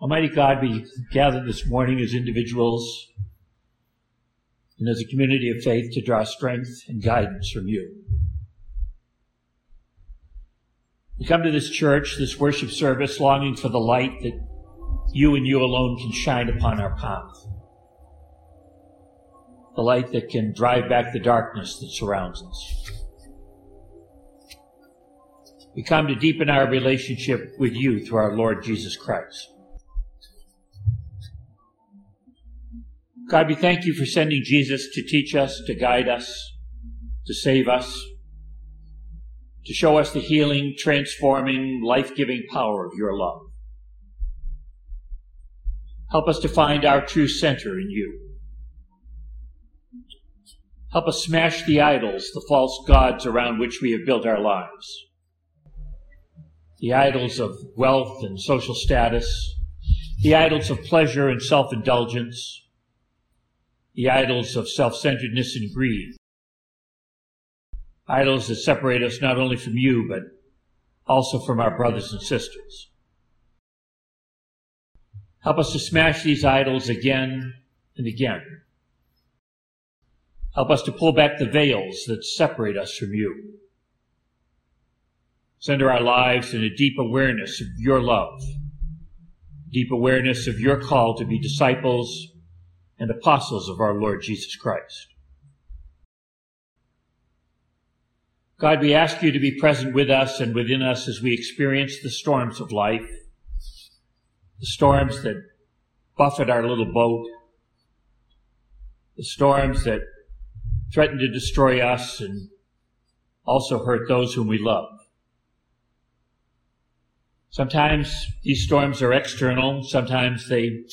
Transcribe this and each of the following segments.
Almighty God, we gather this morning as individuals and as a community of faith to draw strength and guidance from you. We come to this church, this worship service, longing for the light that you and you alone can shine upon our path. The light that can drive back the darkness that surrounds us. We come to deepen our relationship with you through our Lord Jesus Christ. God, we thank you for sending Jesus to teach us, to guide us, to save us, to show us the healing, transforming, life-giving power of your love. Help us to find our true center in you. Help us smash the idols, the false gods around which we have built our lives the idols of wealth and social status, the idols of pleasure and self-indulgence, the idols of self-centeredness and greed, idols that separate us not only from you, but also from our brothers and sisters. Help us to smash these idols again and again. Help us to pull back the veils that separate us from you. Center our lives in a deep awareness of your love, deep awareness of your call to be disciples and apostles of our Lord Jesus Christ. God, we ask you to be present with us and within us as we experience the storms of life, the storms that buffet our little boat, the storms that threaten to destroy us and also hurt those whom we love. Sometimes these storms are external, sometimes they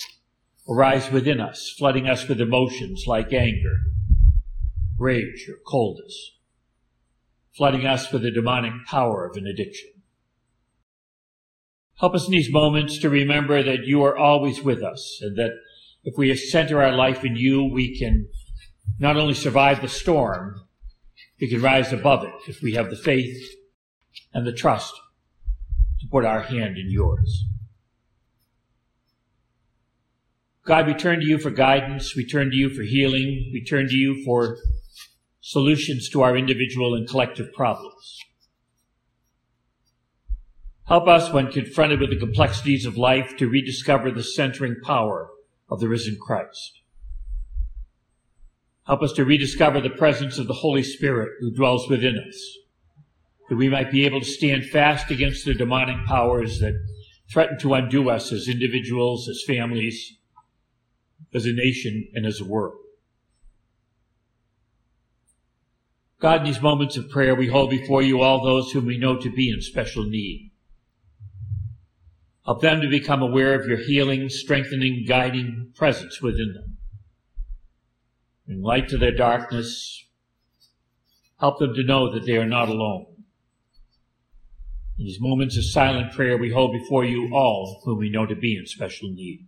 arise within us, flooding us with emotions like anger, rage, or coldness, flooding us with the demonic power of an addiction. Help us in these moments to remember that you are always with us and that if we center our life in you, we can not only survive the storm, we can rise above it if we have the faith and the trust to put our hand in yours. God, we turn to you for guidance. We turn to you for healing. We turn to you for solutions to our individual and collective problems. Help us when confronted with the complexities of life to rediscover the centering power of the risen Christ. Help us to rediscover the presence of the Holy Spirit who dwells within us that we might be able to stand fast against the demonic powers that threaten to undo us as individuals, as families, as a nation, and as a world. God, in these moments of prayer, we hold before you all those whom we know to be in special need. Help them to become aware of your healing, strengthening, guiding presence within them. Bring light to their darkness. Help them to know that they are not alone. In these moments of silent prayer, we hold before you all whom we know to be in special need.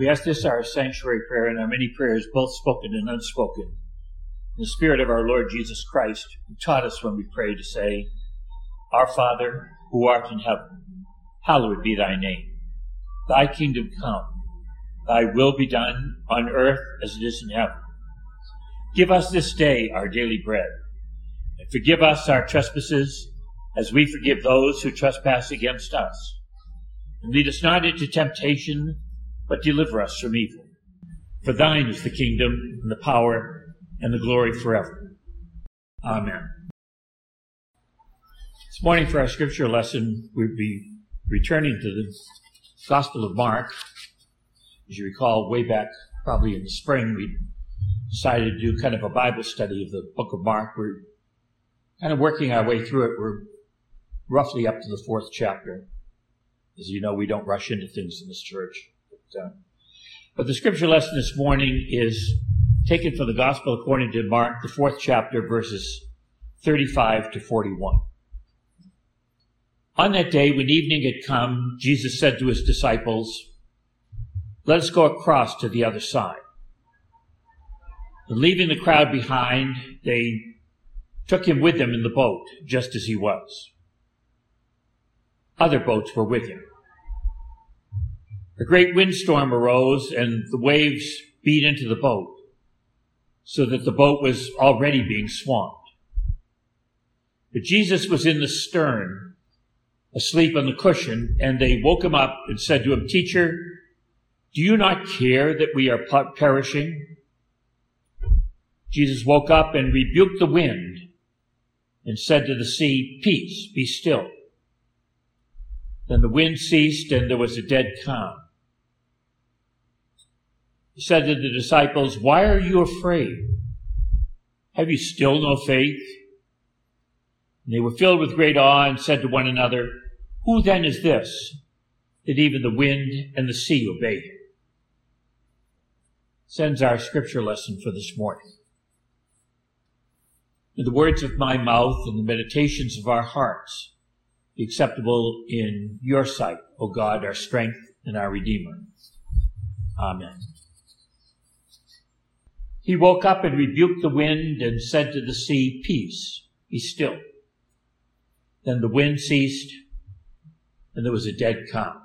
We ask this our sanctuary prayer and our many prayers, both spoken and unspoken, in the Spirit of our Lord Jesus Christ, who taught us when we pray to say, Our Father, who art in heaven, hallowed be thy name. Thy kingdom come, thy will be done on earth as it is in heaven. Give us this day our daily bread and forgive us our trespasses as we forgive those who trespass against us. And lead us not into temptation, but deliver us from evil. For thine is the kingdom and the power and the glory forever. Amen. This morning for our scripture lesson, we'll be returning to the Gospel of Mark. As you recall, way back probably in the spring, we decided to do kind of a Bible study of the book of Mark. We're kind of working our way through it. We're roughly up to the fourth chapter. As you know, we don't rush into things in this church. But, uh, but the scripture lesson this morning is taken from the Gospel according to Mark, the fourth chapter, verses 35 to 41. On that day, when evening had come, Jesus said to his disciples, Let us go across to the other side. And leaving the crowd behind, they took him with them in the boat, just as he was. other boats were with him. A great windstorm arose and the waves beat into the boat so that the boat was already being swamped. But Jesus was in the stern, asleep on the cushion, and they woke him up and said to him, Teacher, do you not care that we are perishing? Jesus woke up and rebuked the wind and said to the sea, Peace, be still. Then the wind ceased and there was a dead calm. He said to the disciples, Why are you afraid? Have you still no faith? And they were filled with great awe and said to one another, Who then is this that even the wind and the sea obey him? Sends our scripture lesson for this morning. The words of my mouth and the meditations of our hearts be acceptable in your sight, O God, our strength and our Redeemer. Amen. He woke up and rebuked the wind and said to the sea, Peace, be still. Then the wind ceased and there was a dead calm.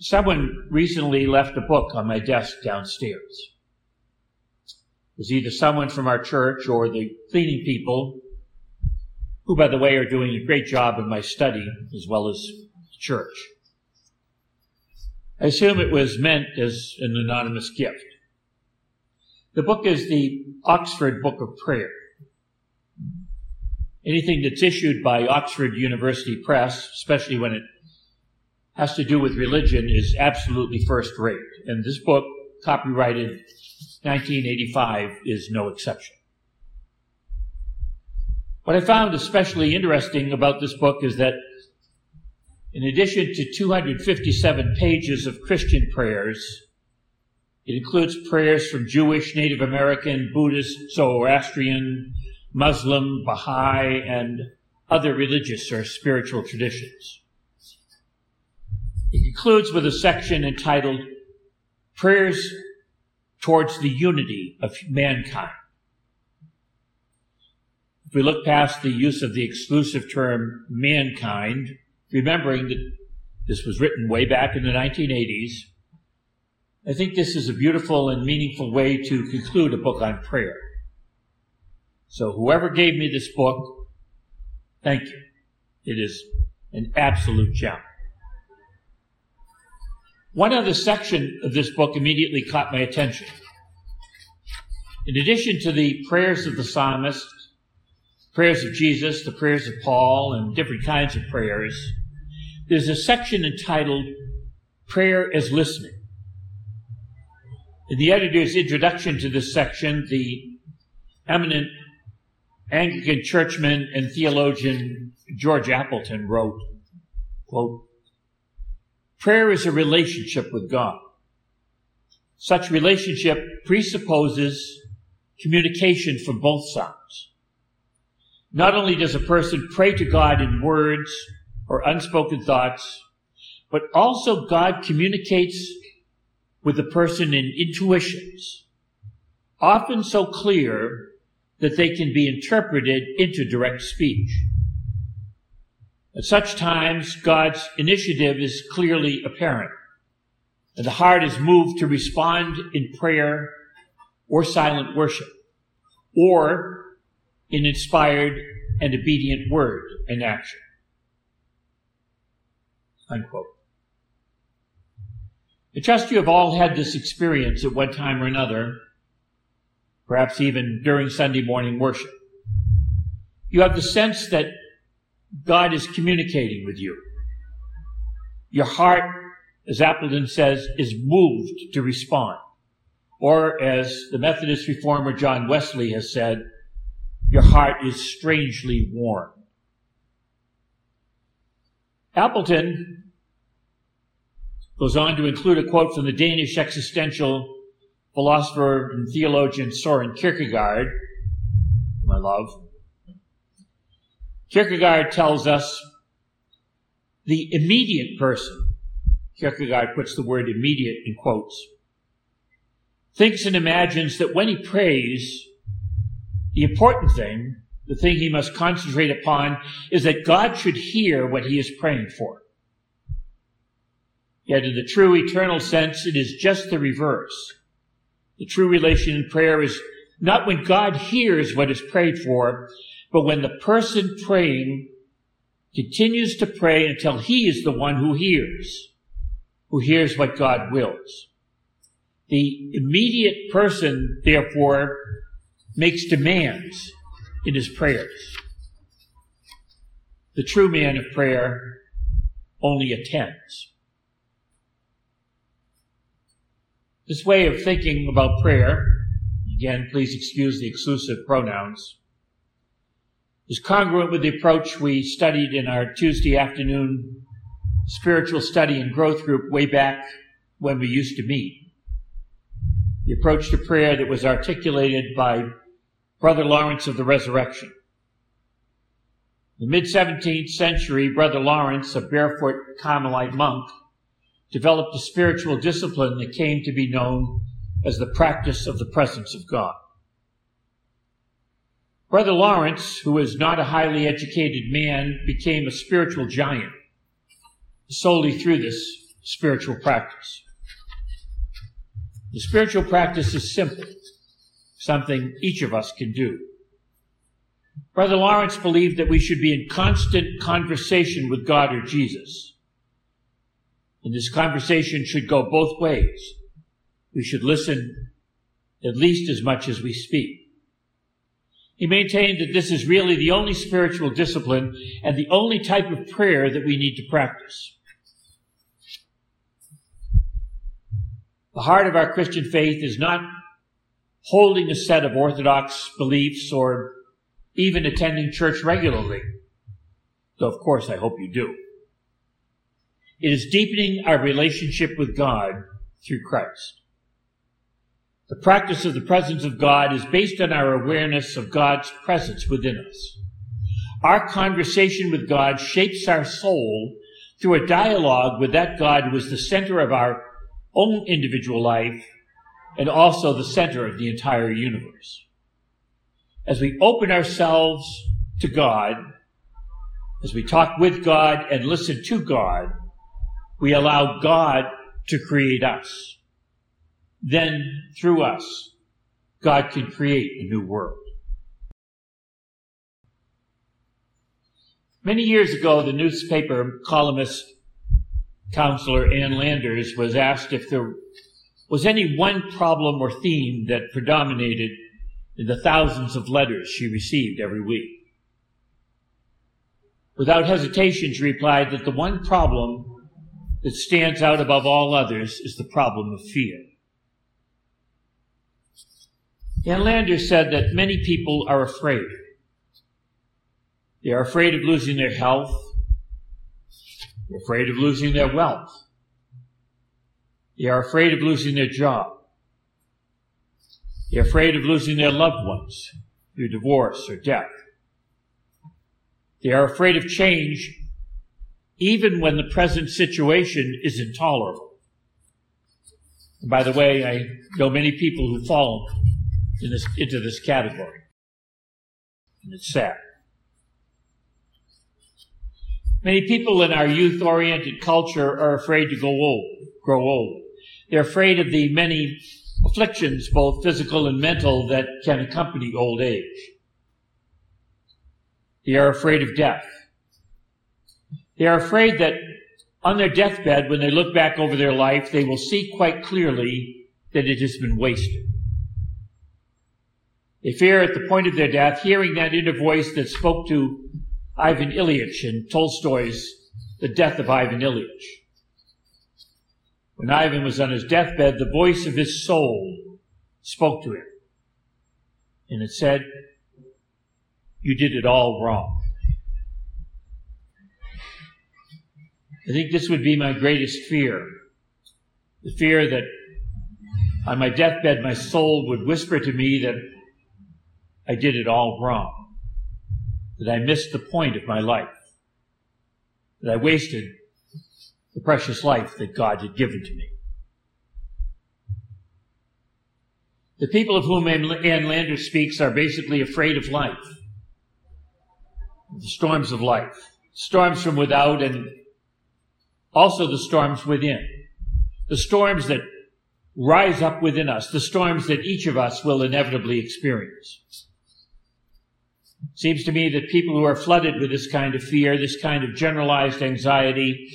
Someone recently left a book on my desk downstairs It was either someone from our church or the cleaning people, who, by the way, are doing a great job in my study as well as the church. I assume it was meant as an anonymous gift. The book is the Oxford Book of Prayer. Anything that's issued by Oxford University Press, especially when it has to do with religion, is absolutely first rate. And this book, copyrighted 1985 is no exception. What I found especially interesting about this book is that in addition to 257 pages of Christian prayers, it includes prayers from Jewish, Native American, Buddhist, Zoroastrian, Muslim, Baha'i, and other religious or spiritual traditions. It concludes with a section entitled Prayers towards the unity of mankind. If we look past the use of the exclusive term mankind, remembering that this was written way back in the 1980s, I think this is a beautiful and meaningful way to conclude a book on prayer. So whoever gave me this book, thank you. It is an absolute gem. One other section of this book immediately caught my attention. In addition to the prayers of the psalmist, prayers of Jesus, the prayers of Paul, and different kinds of prayers, there's a section entitled Prayer as Listening. In the editor's introduction to this section, the eminent Anglican churchman and theologian George Appleton wrote, quote, Prayer is a relationship with God. Such relationship presupposes communication from both sides. Not only does a person pray to God in words or unspoken thoughts, but also God communicates with the person in intuitions, often so clear that they can be interpreted into direct speech. At such times, God's initiative is clearly apparent, and the heart is moved to respond in prayer or silent worship, or in inspired and obedient word and action. Unquote. I trust you have all had this experience at one time or another, perhaps even during Sunday morning worship. You have the sense that God is communicating with you. Your heart, as Appleton says, is moved to respond. Or as the Methodist reformer John Wesley has said, your heart is strangely warm. Appleton goes on to include a quote from the Danish existential philosopher and theologian Soren Kierkegaard, my love, Kierkegaard tells us the immediate person, Kierkegaard puts the word immediate in quotes, thinks and imagines that when he prays, the important thing the thing he must concentrate upon is that God should hear what he is praying for. Yet in the true eternal sense, it is just the reverse. The true relation in prayer is not when God hears what is prayed for, but when the person praying continues to pray until he is the one who hears, who hears what God wills. The immediate person, therefore, makes demands in his prayers. The true man of prayer only attends. This way of thinking about prayer, again, please excuse the exclusive pronouns, is congruent with the approach we studied in our Tuesday afternoon spiritual study and growth group way back when we used to meet. The approach to prayer that was articulated by Brother Lawrence of the Resurrection. In the mid 17th century, Brother Lawrence, a barefoot Carmelite monk, developed a spiritual discipline that came to be known as the practice of the presence of God. Brother Lawrence, who was not a highly educated man, became a spiritual giant solely through this spiritual practice. The spiritual practice is simple, something each of us can do. Brother Lawrence believed that we should be in constant conversation with God or Jesus. And this conversation should go both ways. We should listen at least as much as we speak. He maintained that this is really the only spiritual discipline and the only type of prayer that we need to practice. The heart of our Christian faith is not holding a set of orthodox beliefs or even attending church regularly. Though, of course, I hope you do. It is deepening our relationship with God through Christ. The practice of the presence of God is based on our awareness of God's presence within us. Our conversation with God shapes our soul through a dialogue with that God who is the center of our own individual life and also the center of the entire universe. As we open ourselves to God, as we talk with God and listen to God, we allow God to create us then through us, God can create a new world. Many years ago, the newspaper columnist counselor Ann Landers was asked if there was any one problem or theme that predominated in the thousands of letters she received every week. Without hesitation, she replied that the one problem that stands out above all others is the problem of fear. Ann Landers said that many people are afraid. They are afraid of losing their health. Afraid of losing their wealth. They are afraid of losing their job. They're afraid of losing their loved ones through divorce or death. They are afraid of change even when the present situation is intolerable. And by the way, I know many people who fall in this, into this category. And it's sad. Many people in our youth oriented culture are afraid to go old, grow old. They're afraid of the many afflictions, both physical and mental, that can accompany old age. They are afraid of death. They are afraid that on their deathbed, when they look back over their life, they will see quite clearly that it has been wasted. They fear at the point of their death hearing that inner voice that spoke to Ivan Ilyich in Tolstoy's The Death of Ivan Ilyich. When Ivan was on his deathbed, the voice of his soul spoke to him. And it said, You did it all wrong. I think this would be my greatest fear. The fear that on my deathbed, my soul would whisper to me that I did it all wrong. That I missed the point of my life. That I wasted the precious life that God had given to me. The people of whom Ann Landers speaks are basically afraid of life. the storms of life, storms from without and also the storms within, the storms that rise up within us, the storms that each of us will inevitably experience. It Seems to me that people who are flooded with this kind of fear, this kind of generalized anxiety,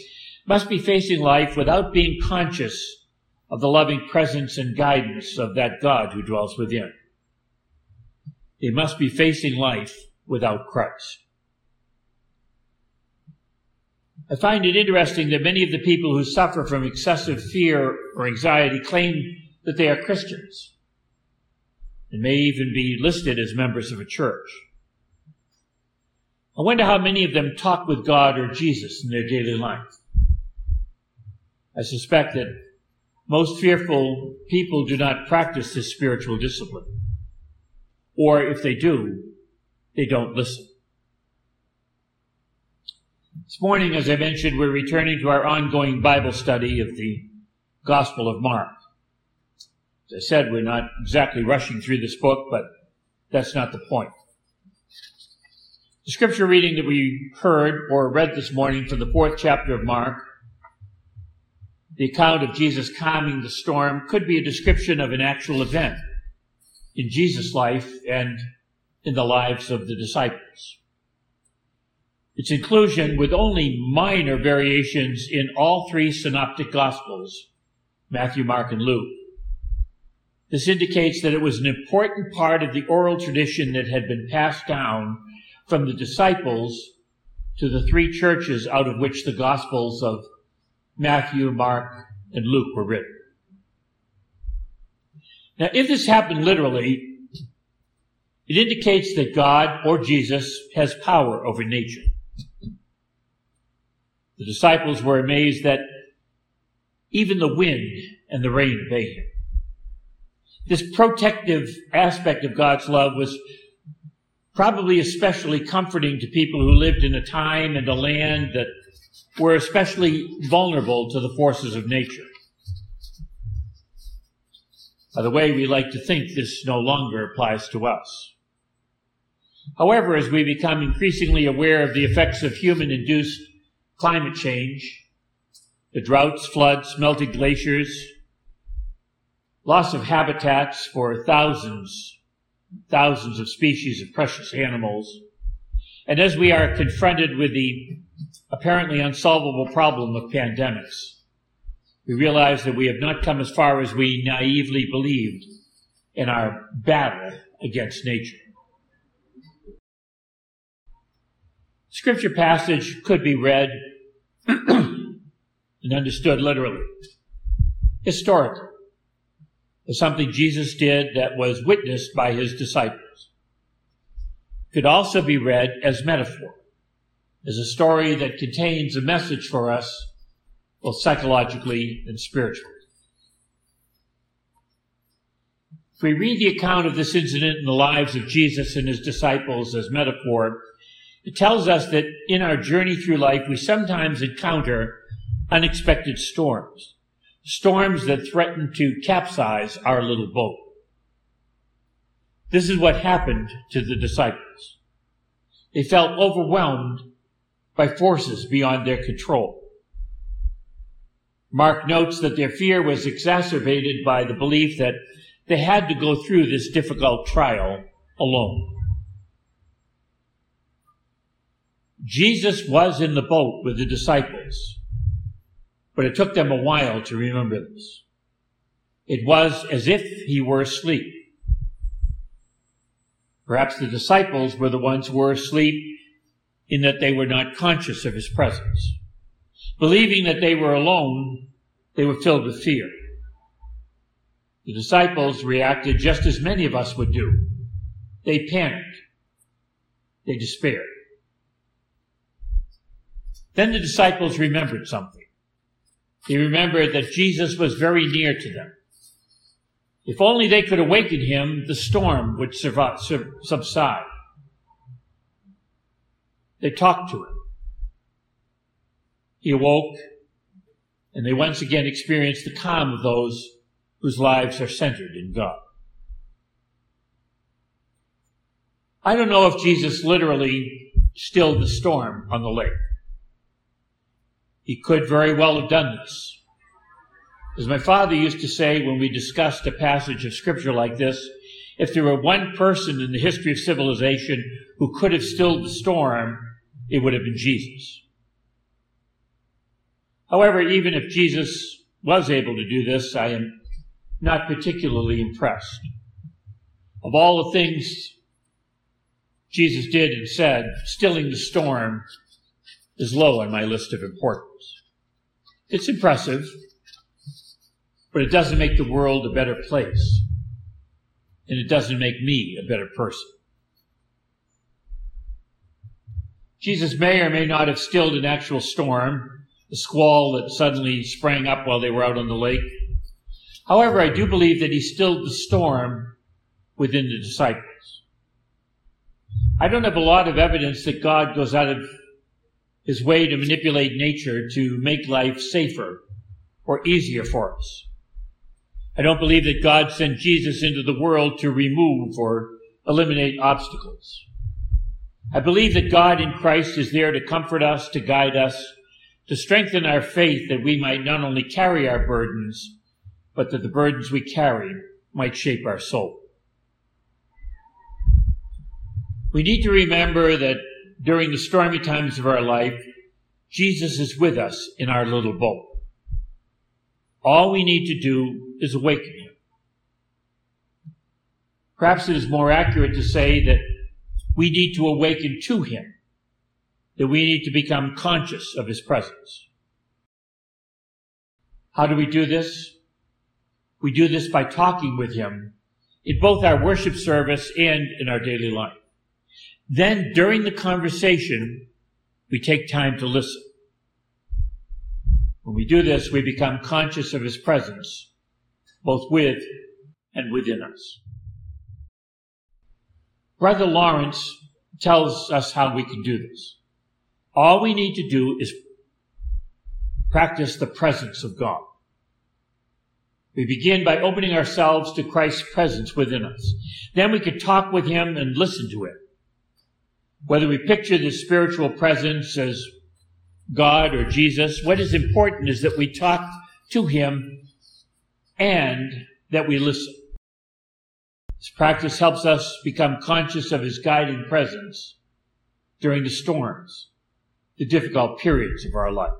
must be facing life without being conscious of the loving presence and guidance of that God who dwells within. They must be facing life without Christ. I find it interesting that many of the people who suffer from excessive fear or anxiety claim that they are Christians and may even be listed as members of a church. I wonder how many of them talk with God or Jesus in their daily life. I suspect that most fearful people do not practice this spiritual discipline. Or if they do, they don't listen. This morning, as I mentioned, we're returning to our ongoing Bible study of the Gospel of Mark. As I said, we're not exactly rushing through this book, but that's not the point. The scripture reading that we heard or read this morning from the fourth chapter of Mark, the account of Jesus calming the storm, could be a description of an actual event in Jesus' life and in the lives of the disciples. Its inclusion with only minor variations in all three synoptic gospels, Matthew, Mark, and Luke. This indicates that it was an important part of the oral tradition that had been passed down from the disciples to the three churches out of which the gospels of Matthew, Mark, and Luke were written. Now, if this happened literally, it indicates that God or Jesus has power over nature. The disciples were amazed that even the wind and the rain obey him. This protective aspect of God's love was probably especially comforting to people who lived in a time and a land that were especially vulnerable to the forces of nature. By the way, we like to think this no longer applies to us. However, as we become increasingly aware of the effects of human induced climate change, the droughts, floods, melting glaciers, loss of habitats for thousands, thousands of species of precious animals, and as we are confronted with the apparently unsolvable problem of pandemics, we realize that we have not come as far as we naively believed in our battle against nature. Scripture passage could be read and understood literally, historically, as something Jesus did that was witnessed by his disciples. Could also be read as metaphor, as a story that contains a message for us, both psychologically and spiritually. If we read the account of this incident in the lives of Jesus and his disciples as metaphor, it tells us that in our journey through life, we sometimes encounter unexpected storms, storms that threaten to capsize our little boat. This is what happened to the disciples. They felt overwhelmed by forces beyond their control. Mark notes that their fear was exacerbated by the belief that they had to go through this difficult trial alone. Jesus was in the boat with the disciples, but it took them a while to remember this. It was as if he were asleep. Perhaps the disciples were the ones who were asleep in that they were not conscious of his presence. Believing that they were alone, they were filled with fear. The disciples reacted just as many of us would do. They panicked. They despaired. Then the disciples remembered something. They remembered that Jesus was very near to them. If only they could awaken him, the storm would subside. They talked to him. He awoke, and they once again experienced the calm of those whose lives are centered in God. I don't know if Jesus literally stilled the storm on the lake. He could very well have done this. As my father used to say when we discussed a passage of scripture like this, if there were one person in the history of civilization who could have stilled the storm, it would have been Jesus. However, even if Jesus was able to do this, I am not particularly impressed. Of all the things Jesus did and said, stilling the storm is low on my list of importance. It's impressive, but it doesn't make the world a better place. And it doesn't make me a better person. Jesus may or may not have stilled an actual storm, the squall that suddenly sprang up while they were out on the lake. However, I do believe that he stilled the storm within the disciples. I don't have a lot of evidence that God goes out of his way to manipulate nature to make life safer or easier for us. I don't believe that God sent Jesus into the world to remove or eliminate obstacles. I believe that God in Christ is there to comfort us, to guide us, to strengthen our faith that we might not only carry our burdens, but that the burdens we carry might shape our soul. We need to remember that during the stormy times of our life, Jesus is with us in our little boat. All we need to do is awaken him. Perhaps it is more accurate to say that we need to awaken to him, that we need to become conscious of his presence. How do we do this? We do this by talking with him in both our worship service and in our daily life. Then during the conversation, we take time to listen. When we do this, we become conscious of his presence, both with and within us. Brother Lawrence tells us how we can do this. All we need to do is practice the presence of God. We begin by opening ourselves to Christ's presence within us. Then we can talk with Him and listen to Him. Whether we picture the spiritual presence as God or Jesus, what is important is that we talk to Him and that we listen. This practice helps us become conscious of His guiding presence during the storms, the difficult periods of our life.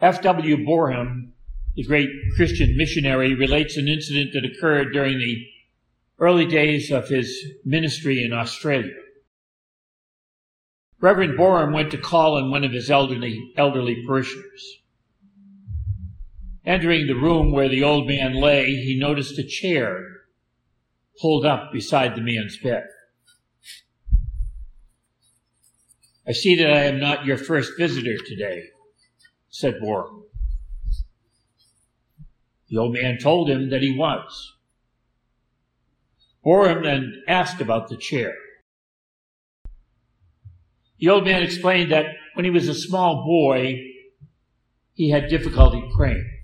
F.W. Boreham, the great Christian missionary, relates an incident that occurred during the early days of his ministry in Australia. Reverend Boreham went to call on one of his elderly, elderly parishioners. Entering the room where the old man lay, he noticed a chair pulled up beside the man's bed. I see that I am not your first visitor today, said Boreham. The old man told him that he was. Boreham then asked about the chair. The old man explained that when he was a small boy, he had difficulty praying.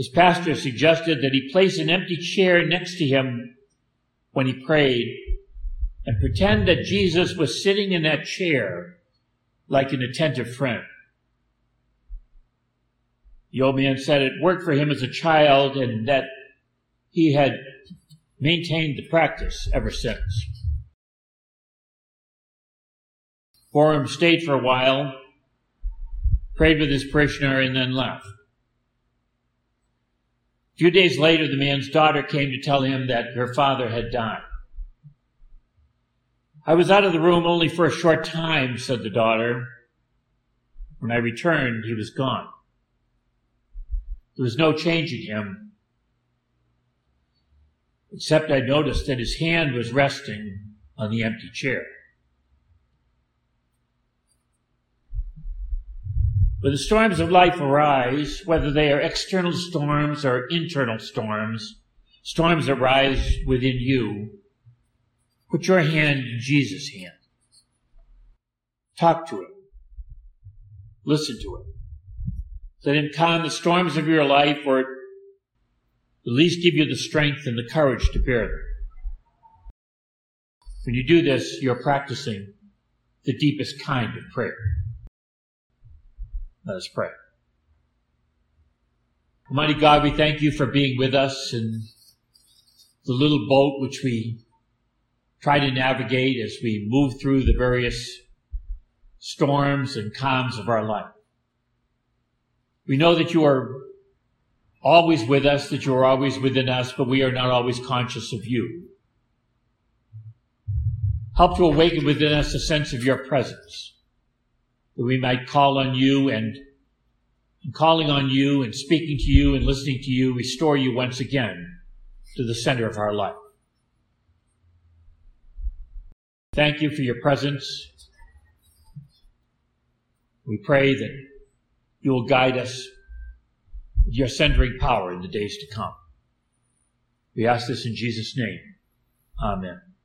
His pastor suggested that he place an empty chair next to him when he prayed and pretend that Jesus was sitting in that chair like an attentive friend. The old man said it worked for him as a child and that he had maintained the practice ever since. Boreham stayed for a while, prayed with his parishioner, and then left. Few days later, the man's daughter came to tell him that her father had died. I was out of the room only for a short time, said the daughter. When I returned, he was gone. There was no change in him except I noticed that his hand was resting on the empty chair. When the storms of life arise, whether they are external storms or internal storms, storms arise within you, put your hand in Jesus' hand. Talk to him. Listen to him. Let him calm the storms of your life or at least give you the strength and the courage to bear them. When you do this, you're practicing the deepest kind of prayer. Let us pray. Almighty God, we thank you for being with us in the little boat which we try to navigate as we move through the various storms and calms of our life. We know that you are always with us, that you are always within us, but we are not always conscious of you. Help to awaken within us a sense of your presence, that we might call on you and and calling on you and speaking to you and listening to you, restore you once again to the center of our life. Thank you for your presence. We pray that you will guide us with your centering power in the days to come. We ask this in Jesus' name. Amen.